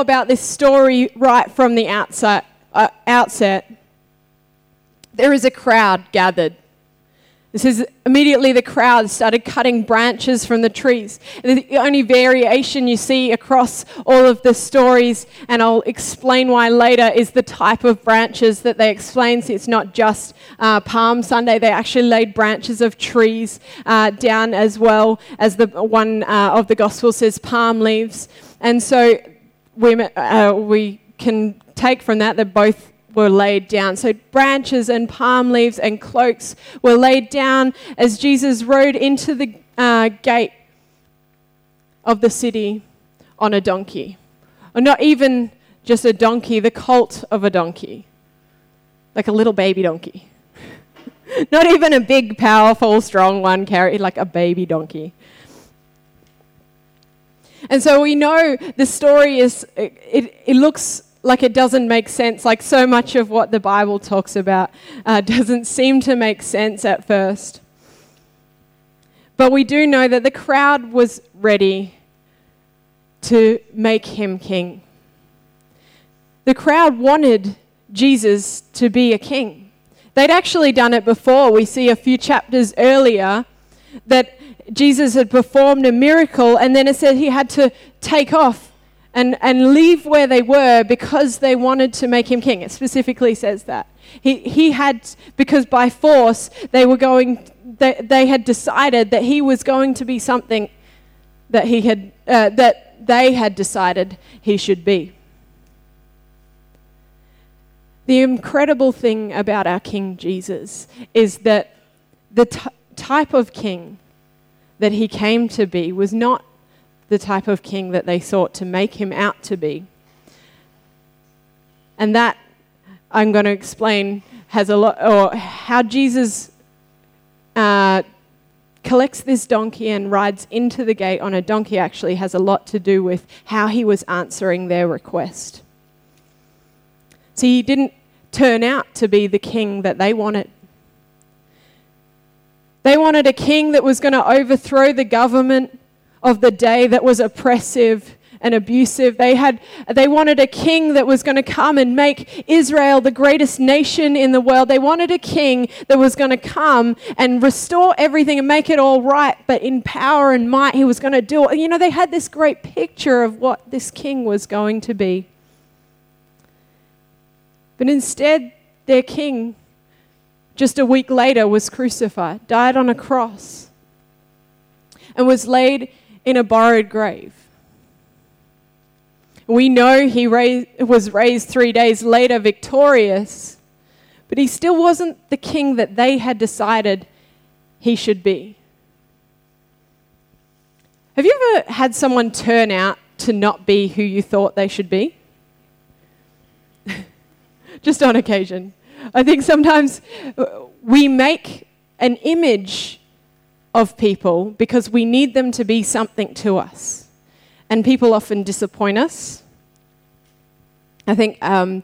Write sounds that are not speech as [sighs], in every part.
about this story right from the outset, uh, outset. There is a crowd gathered. It says immediately the crowd started cutting branches from the trees. The only variation you see across all of the stories, and I'll explain why later, is the type of branches that they explain. So it's not just uh, Palm Sunday, they actually laid branches of trees uh, down as well as the one uh, of the Gospel says palm leaves. And so we, uh, we can take from that that both were laid down. So branches and palm leaves and cloaks were laid down as Jesus rode into the uh, gate of the city on a donkey. Or not even just a donkey, the colt of a donkey, like a little baby donkey. [laughs] not even a big, powerful, strong one carried like a baby donkey. And so we know the story is, it, it, it looks like it doesn't make sense, like so much of what the Bible talks about uh, [laughs] doesn't seem to make sense at first. But we do know that the crowd was ready to make him king. The crowd wanted Jesus to be a king. They'd actually done it before. We see a few chapters earlier that Jesus had performed a miracle, and then it said he had to take off and, and leave where they were because they wanted to make him king. It specifically says that. He, he had, because by force, they were going, they, they had decided that he was going to be something that he had, uh, that they had decided he should be. The incredible thing about our King Jesus is that the t- type of king that he came to be was not the type of king that they sought to make him out to be. And that I'm going to explain has a lot, or how Jesus uh, collects this donkey and rides into the gate on a donkey actually has a lot to do with how he was answering their request. See, he didn't turn out to be the king that they wanted. They wanted a king that was going to overthrow the government of the day that was oppressive and abusive. They had they wanted a king that was going to come and make Israel the greatest nation in the world. They wanted a king that was going to come and restore everything and make it all right, but in power and might he was going to do it. You know, they had this great picture of what this king was going to be. But instead, their king just a week later was crucified, died on a cross, and was laid in a borrowed grave. We know he raised, was raised three days later victorious, but he still wasn't the king that they had decided he should be. Have you ever had someone turn out to not be who you thought they should be? [laughs] Just on occasion. I think sometimes we make an image of people because we need them to be something to us. And people often disappoint us. I think um,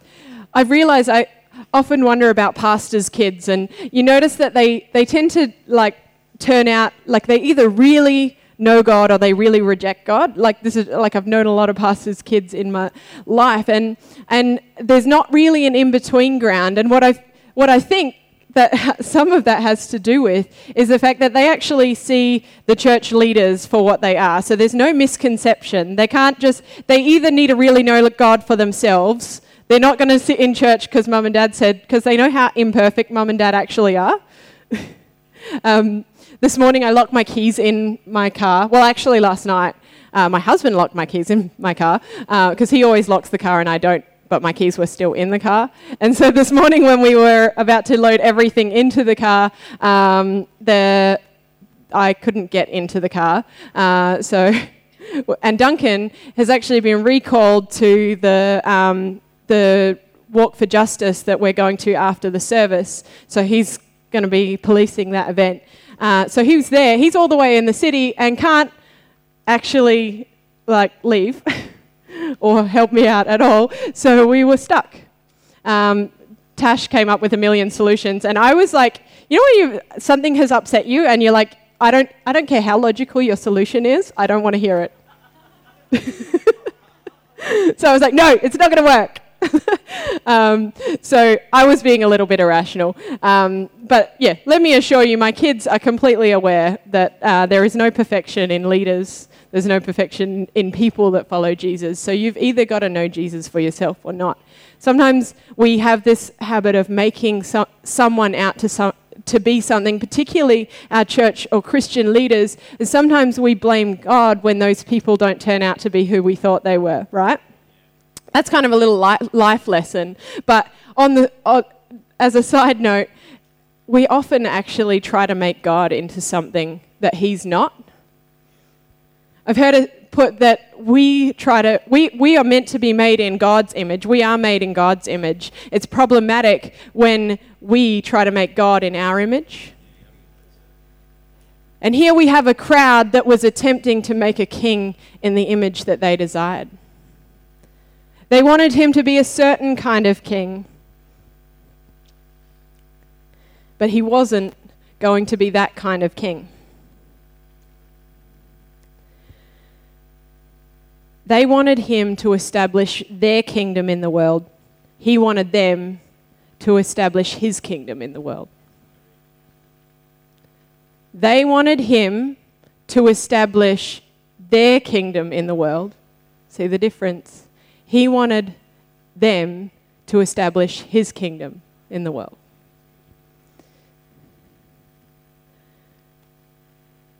I've realized I often wonder about pastors' kids, and you notice that they, they tend to like turn out like they either really know God or they really reject God. Like this is like I've known a lot of pastors' kids in my life, and and there's not really an in between ground. And what I what I think that [laughs] some of that has to do with is the fact that they actually see the church leaders for what they are. So there's no misconception. They can't just, they either need to really know God for themselves. They're not going to sit in church because mum and dad said, because they know how imperfect mum and dad actually are. [laughs] um, this morning I locked my keys in my car. Well, actually, last night. Uh, my husband locked my keys in my car because uh, he always locks the car and I don't but my keys were still in the car. And so this morning, when we were about to load everything into the car, um, the I couldn't get into the car. Uh, so, [laughs] and Duncan has actually been recalled to the um, the walk for justice that we're going to after the service. So he's going to be policing that event. Uh, so he was there. He's all the way in the city and can't actually like leave. [laughs] or help me out at all. So we were stuck. Um, Tash came up with a million solutions, and I was like, you know when you something has upset you, and you're like, I don't, I don't care how logical your solution is, I don't want to hear it. [laughs] so I was like, no, it's not going to work. [laughs] um, so I was being a little bit irrational. Um, but yeah, let me assure you, my kids are completely aware that uh, there is no perfection in leaders. There's no perfection in people that follow Jesus. So you've either got to know Jesus for yourself or not. Sometimes we have this habit of making so- someone out to, some, to be something, particularly our church or Christian leaders. And sometimes we blame God when those people don't turn out to be who we thought they were, right? That's kind of a little li- life lesson. But on the, uh, as a side note, we often actually try to make God into something that He's not. I've heard it put that we try to, we, we are meant to be made in God's image. We are made in God's image. It's problematic when we try to make God in our image. And here we have a crowd that was attempting to make a king in the image that they desired. They wanted him to be a certain kind of king. But he wasn't going to be that kind of king. They wanted him to establish their kingdom in the world. He wanted them to establish his kingdom in the world. They wanted him to establish their kingdom in the world. See the difference? He wanted them to establish his kingdom in the world.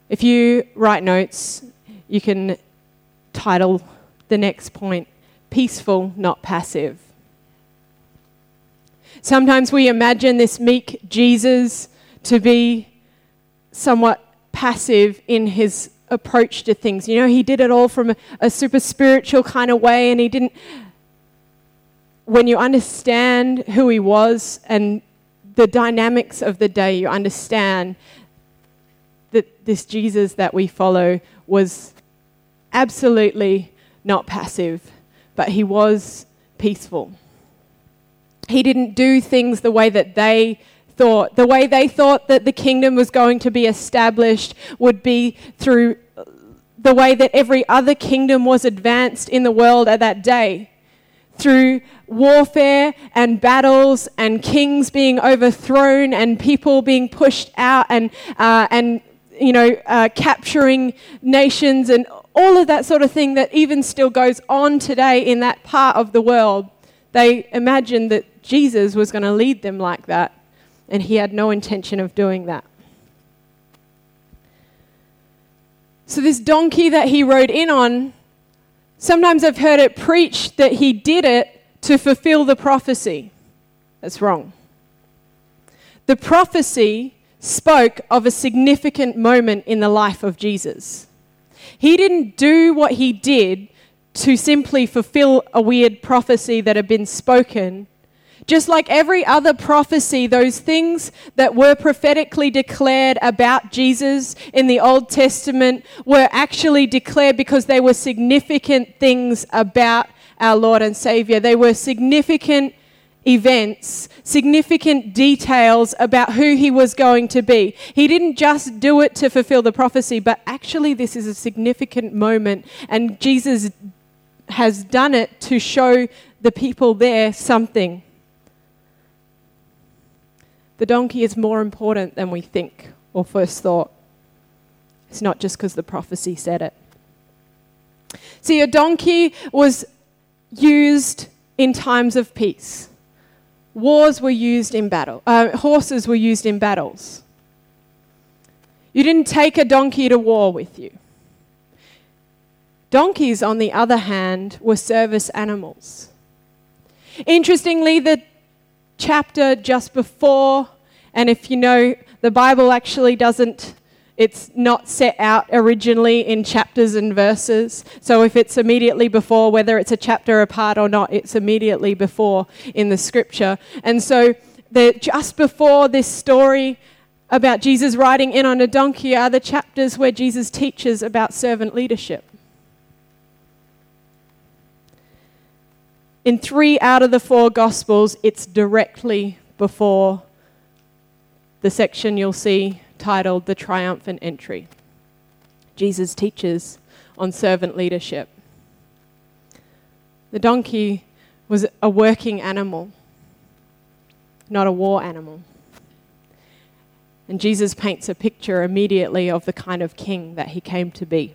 If you write notes, you can title the next point Peaceful, Not Passive. Sometimes we imagine this meek Jesus to be somewhat passive in his approach to things. You know, he did it all from a, super spiritual kind of way, and he didn't. When you understand who he was and the dynamics of the day, you understand that this Jesus that we follow was absolutely not passive, but he was peaceful. He didn't do things the way that they thought. The way they thought that the kingdom was going to be established would be through the way that every other kingdom was advanced in the world at that day through warfare and battles and kings being overthrown and people being pushed out and, uh, and you know, uh, capturing nations and all of that sort of thing that even still goes on today in that part of the world. They imagined that Jesus was going to lead them like that, and he had no intention of doing that. So, this donkey that he rode in on, sometimes I've heard it preached that he did it to fulfill the prophecy. That's wrong. The prophecy spoke of a significant moment in the life of Jesus. He didn't do what he did to simply fulfill a weird prophecy that had been spoken. Just like every other prophecy, those things that were prophetically declared about Jesus in the Old Testament were actually declared because they were significant things about our Lord and Savior. They were significant events, significant details about who he was going to be. He didn't just do it to fulfill the prophecy, but actually, this is a significant moment, and Jesus has done it to show the people there something. The donkey is more important than we think or first thought. It's not just because the prophecy said it. See, a donkey was used in times of peace. Wars were used in battle. Uh, horses were used in battles. You didn't take a donkey to war with you. Donkeys, on the other hand, were service animals. Interestingly, the chapter just before, and if you know, the Bible actually doesn't, it's not set out originally in chapters and verses. So if it's immediately before, whether it's a chapter apart or not, it's immediately before in the scripture. And so just before this story about Jesus riding in on a donkey are the chapters where Jesus teaches about servant leadership. In three out of the four Gospels, it's directly before the section you'll see titled The Triumphant Entry. Jesus teaches on servant leadership. The donkey was a working animal, not a war animal. And Jesus paints a picture immediately of the kind of king that he came to be.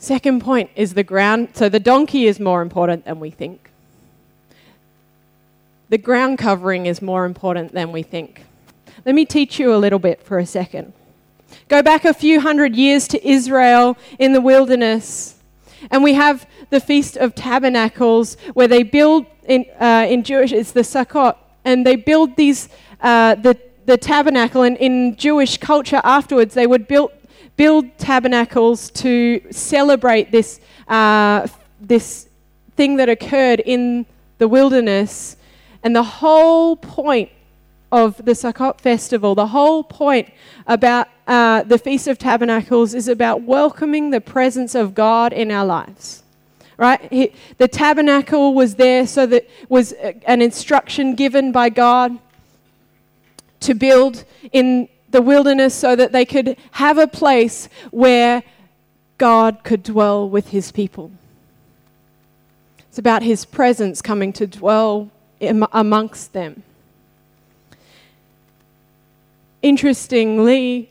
Second point is the ground. So the donkey is more important than we think. The ground covering is more important than we think. Let me teach you a little bit for a second. Go back a few hundred years to Israel in the wilderness, and we have the Feast of Tabernacles where they build in, uh, in Jewish, it's the Sukkot, and they build these, uh, the, the tabernacle, and in Jewish culture afterwards, they would build, build tabernacles to celebrate this, uh, this thing that occurred in the wilderness. And the whole point of the Sukkot festival, the whole point about uh, the Feast of Tabernacles is about welcoming the presence of God in our lives. Right? He, the tabernacle was there so that was an instruction given by God to build in the wilderness so that they could have a place where God could dwell with his people. It's about his presence coming to dwell amongst them. Interestingly,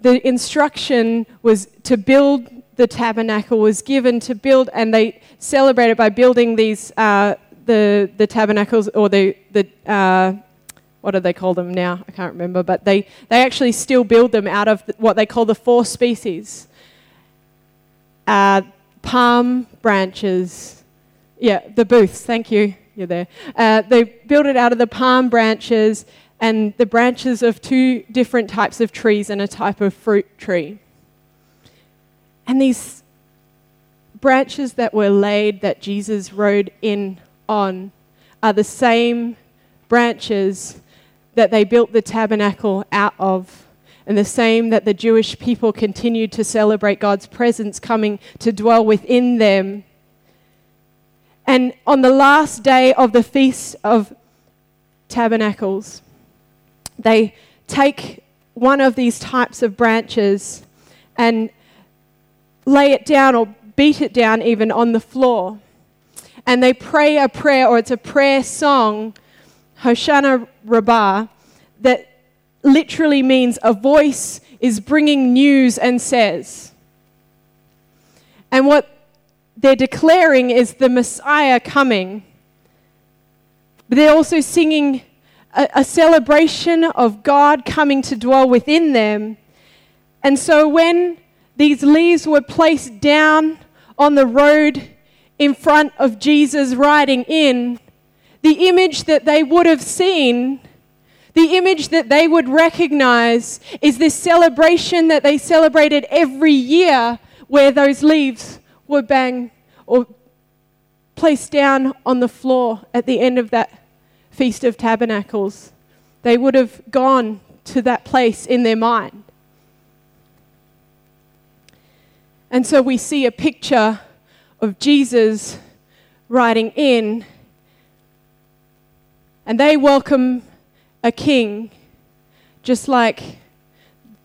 the instruction was to build the tabernacle was given to build, and they celebrated by building these uh, the the tabernacles or the the uh, what do they call them now? I can't remember, but they they actually still build them out of what they call the four species: uh, palm branches. Yeah, the booths. Thank you. You're there. Uh, they build it out of the palm branches and the branches of two different types of trees and a type of fruit tree. And these branches that were laid that Jesus rode in on are the same branches that they built the tabernacle out of, and the same that the Jewish people continued to celebrate God's presence coming to dwell within them. And on the last day of the Feast of Tabernacles, they take one of these types of branches and lay it down or beat it down even on the floor. And they pray a prayer, or it's a prayer song, Hoshana Rabbah, that literally means a voice is bringing news and says. And what they're declaring is the Messiah coming. But they're also singing a, a celebration of God coming to dwell within them. And so when these leaves were placed down on the road in front of Jesus riding in, the image that they would have seen, the image that they would recognize, is this celebration that they celebrated every year where those leaves were bang or placed down on the floor at the end of that Feast of Tabernacles. They would have gone to that place in their mind. And so we see a picture of Jesus riding in, and they welcome a king, just like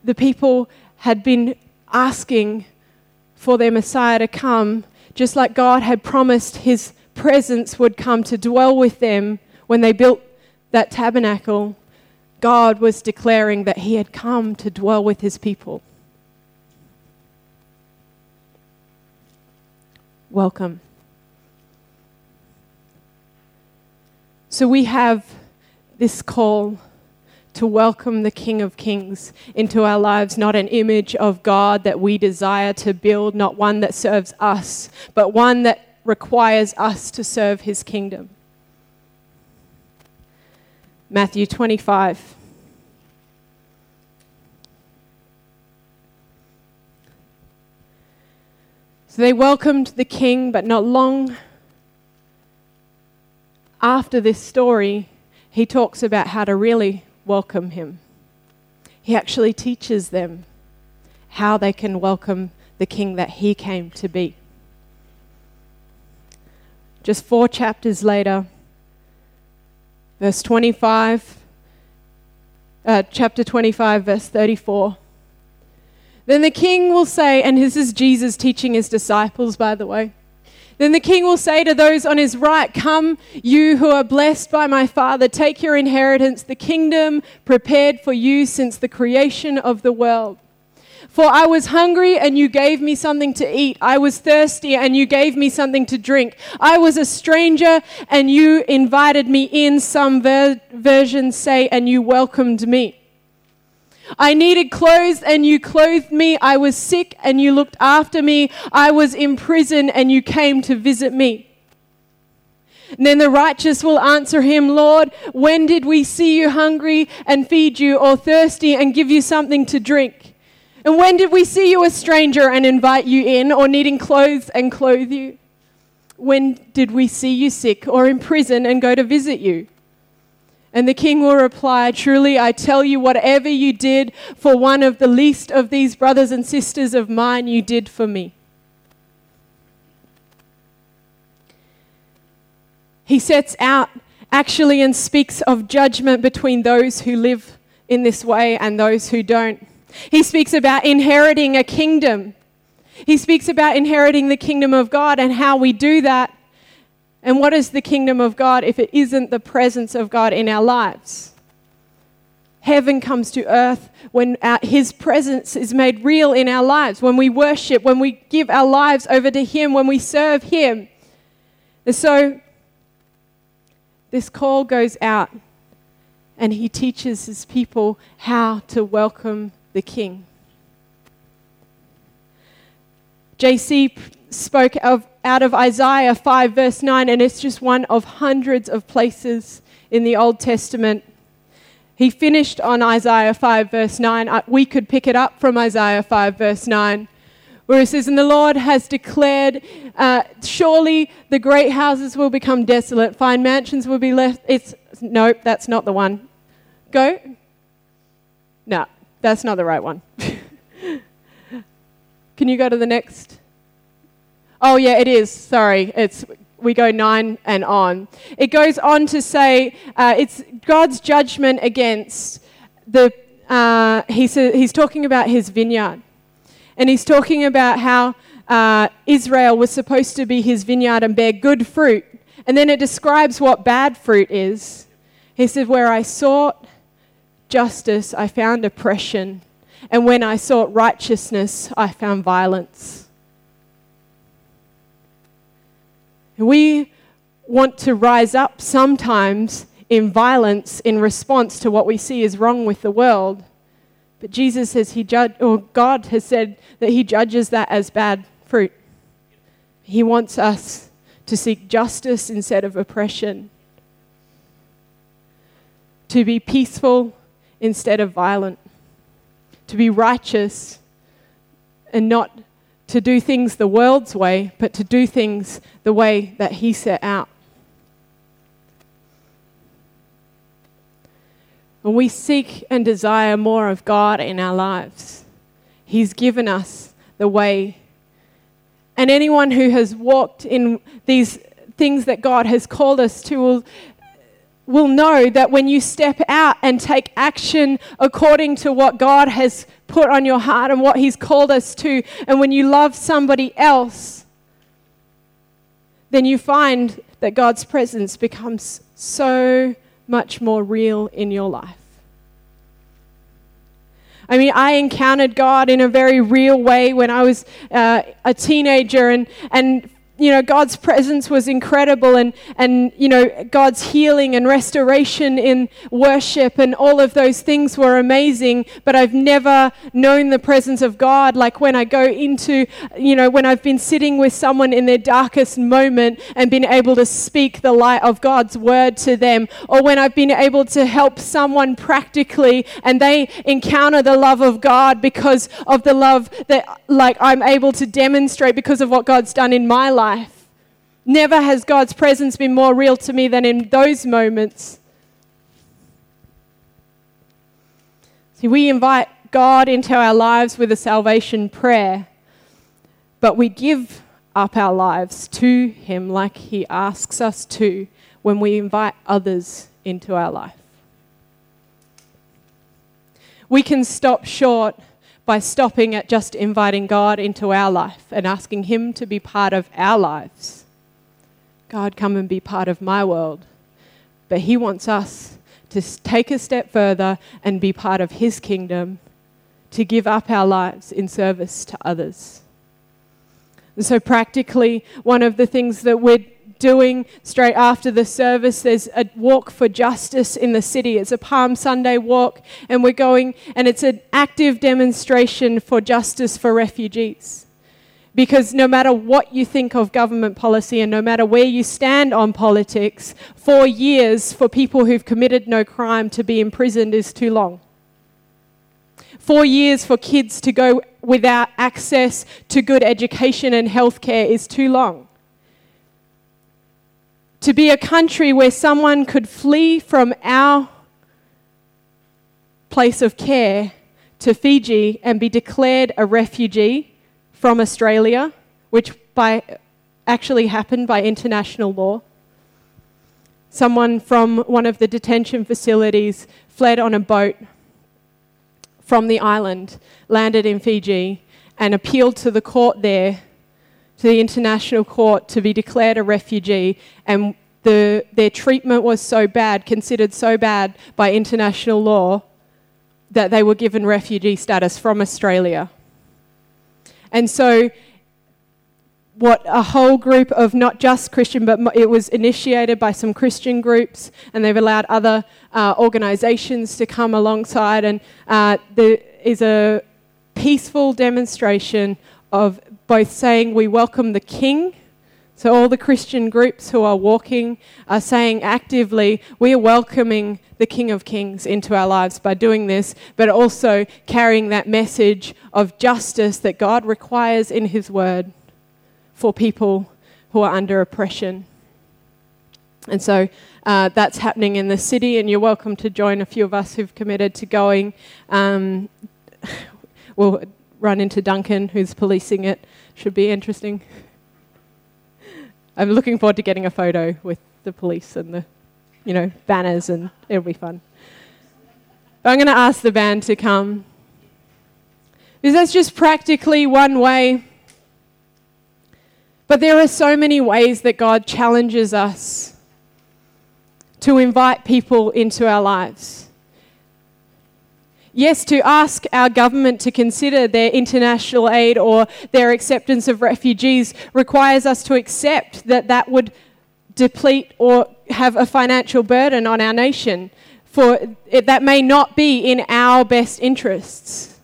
the people had been asking for their Messiah to come, just like God had promised his presence would come to dwell with them when they built that tabernacle, God was declaring that He had come to dwell with His people. Welcome. So we have this call to welcome the King of Kings into our lives, not an image of God that we desire to build, not one that serves us, but one that requires us to serve His kingdom. Matthew 25. So they welcomed the king, but not long after this story, he talks about how to really welcome him. He actually teaches them how they can welcome the king that he came to be. Just four chapters later, verse 25, uh, chapter 25, verse 34. Then the king will say, and this is Jesus teaching his disciples, by the way. Then the king will say to those on his right, Come, you who are blessed by my Father, take your inheritance, the kingdom prepared for you since the creation of the world. For I was hungry and you gave me something to eat. I was thirsty and you gave me something to drink. I was a stranger and you invited me in. Some ver- versions say, and you welcomed me. I needed clothes and you clothed me. I was sick and you looked after me. I was in prison and you came to visit me. And then the righteous will answer him, Lord, when did we see you hungry and feed you, or thirsty and give you something to drink? And when did we see you a stranger and invite you in, or needing clothes and clothe you? When did we see you sick or in prison and go to visit you? And the king will reply, Truly, I tell you, whatever you did for one of the least of these brothers and sisters of mine, you did for me. He sets out actually and speaks of judgment between those who live in this way and those who don't. He speaks about inheriting a kingdom. He speaks about inheriting the kingdom of God and how we do that. And what is the kingdom of God if it isn't the presence of God in our lives? Heaven comes to earth when our, His presence is made real in our lives, when we worship, when we give our lives over to Him, when we serve Him. And so, this call goes out, and He teaches His people how to welcome the king. JC spoke of, out of Isaiah 5, verse 9, and it's just one of hundreds of places in the Old Testament. He finished on Isaiah 5, verse 9. We could pick it up from Isaiah 5, verse 9, where it says, And the Lord has declared, uh, surely the great houses will become desolate, fine mansions will be left. It's, nope, that's not the one. Go. No, that's not the right one. [laughs] Can you go to the next? Oh, yeah, it is. Sorry. It's we go nine and on. It goes on to say uh, it's God's judgment against the. Uh, he's, he's talking about his vineyard. And he's talking about how uh, Israel was supposed to be his vineyard and bear good fruit. And then it describes what bad fruit is. He said, Where I sought justice, I found oppression. And when I sought righteousness, I found violence. We want to rise up sometimes in violence in response to what we see is wrong with the world. But Jesus says he judge, or God has said that he judges that as bad fruit. He wants us to seek justice instead of oppression, to be peaceful instead of violent, to be righteous and not to do things the world's way, but to do things the way that He set out. When we seek and desire more of God in our lives, He's given us the way. And anyone who has walked in these things that God has called us to will will know that when you step out and take action according to what God has put on your heart and what He's called us to, and when you love somebody else, then you find that God's presence becomes so much more real in your life. I mean, I encountered God in a very real way when I was uh, a teenager, and, and you know, God's presence was incredible and, and, you know, God's healing and restoration in worship and all of those things were amazing. But I've never known the presence of God. Like when I go into, you know, when I've been sitting with someone in their darkest moment and been able to speak the light of God's word to them, or when I've been able to help someone practically and they encounter the love of God because of the love that, like, I'm able to demonstrate because of what God's done in my life life. Never has God's presence been more real to me than in those moments. See, we invite God into our lives with a salvation prayer, but we give up our lives to Him like He asks us to when we invite others into our life. We can stop short by stopping at just inviting God into our life and asking Him to be part of our lives. God, come and be part of my world. But He wants us to take a step further and be part of His kingdom, to give up our lives in service to others. And so, practically, one of the things that we're doing straight after the service. There's a walk for justice in the city. It's a Palm Sunday walk, and we're going, and it's an active demonstration for justice for refugees. Because no matter what you think of government policy and no matter where you stand on politics, four years for people who've committed no crime to be imprisoned is too long. Four years for kids to go without access to good education and healthcare is too long. To be a country where someone could flee from our place of care to Fiji and be declared a refugee from Australia, which by actually happened by international law. Someone from one of the detention facilities fled on a boat from the island, landed in Fiji, and appealed to the court there, to the international court, to be declared a refugee. And the, their treatment was so bad, considered so bad by international law, that they were given refugee status from Australia. And so, what a whole group of not just Christian, but it was initiated by some Christian groups, and they've allowed other uh, organizations to come alongside. And uh, there is a peaceful demonstration of both saying we welcome the King. So, all the Christian groups who are walking are saying actively, we are welcoming the King of Kings into our lives by doing this, but also carrying that message of justice that God requires in His Word for people who are under oppression. And so uh, that's happening in the city, and you're welcome to join a few of us who've committed to going. Um, [sighs] we'll run into Duncan, who's policing it. Should be interesting. I'm looking forward to getting a photo with the police and the you know, banners and it'll be fun. But I'm going to ask the band to come. Because that's just practically one way. But there are so many ways that God challenges us to invite people into our lives. Yes, to ask our government to consider their international aid or their acceptance of refugees requires us to accept that that would deplete or have a financial burden on our nation, for it, that may not be in our best interests.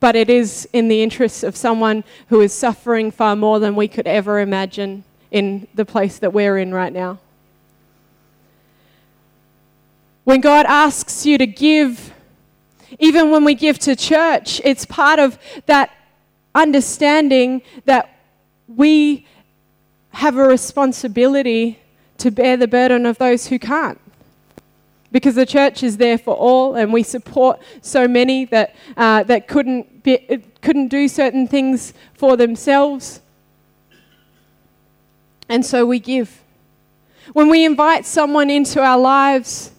But it is in the interests of someone who is suffering far more than we could ever imagine in the place that we're in right now. When God asks you to give, even when we give to church, it's part of that understanding that we have a responsibility to bear the burden of those who can't. Because the church is there for all, and we support so many that, uh, that couldn't, be, couldn't do certain things for themselves. And so we give. When we invite someone into our lives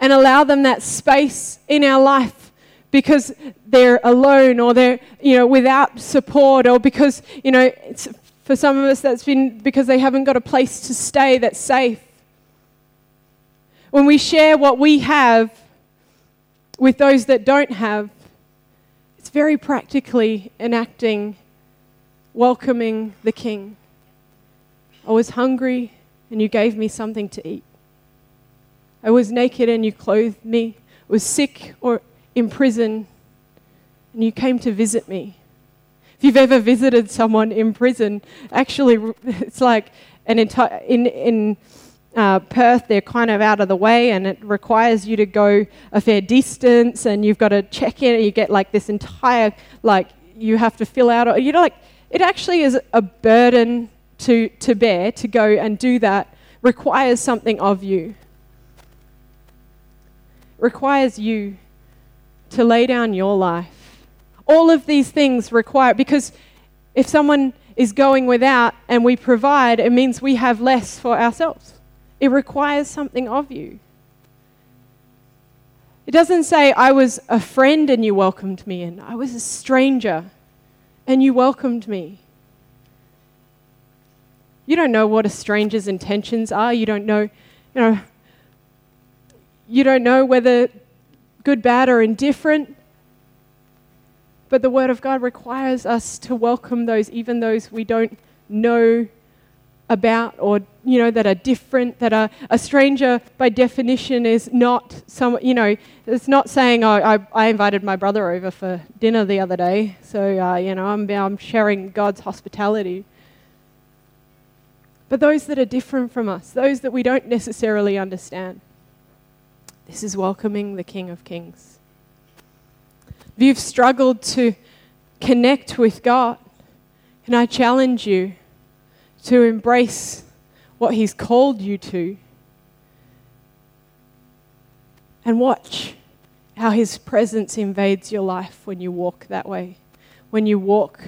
and allow them that space in our life because they're alone or they're you know without support or because you know for some of us, that's been because they haven't got a place to stay that's safe. When we share what we have with those that don't have, it's very practically enacting welcoming the King. I was hungry and you gave me something to eat. I was naked and you clothed me. I was sick or in prison and you came to visit me. If you've ever visited someone in prison, actually, [laughs] it's like an entire in in uh, Perth, they're kind of out of the way, and it requires you to go a fair distance, and you've got to check in, and you get like this entire like you have to fill out. You know, like it actually is a burden to to bear to go and do that. Requires something of you. Requires you to lay down your life all of these things require, because if someone is going without and we provide, it means we have less for ourselves. It requires something of you. It doesn't say, I was a friend and you welcomed me in. I was a stranger and you welcomed me. You don't know what a stranger's intentions are. You don't know, you know, you don't know whether good, bad, or indifferent. But the Word of God requires us to welcome those, even those we don't know about or you know that are different that are a stranger by definition is not some you know it's not saying oh, I, I invited my brother over for dinner the other day so uh, you know I'm, I'm sharing god's hospitality but those that are different from us those that we don't necessarily understand this is welcoming the king of kings if you've struggled to connect with god can i challenge you to embrace what He's called you to. And watch how His presence invades your life when you walk that way. When you walk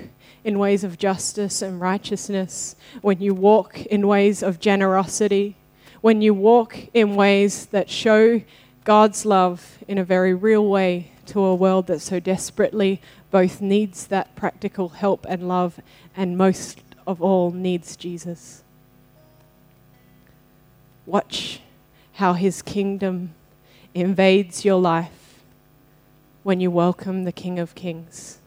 in ways of justice and righteousness, when you walk in ways of generosity, when you walk in ways that show God's love in a very real way to a world that so desperately both needs that practical help and love and most of all needs Jesus. Watch how his kingdom invades your life when you welcome the King of Kings.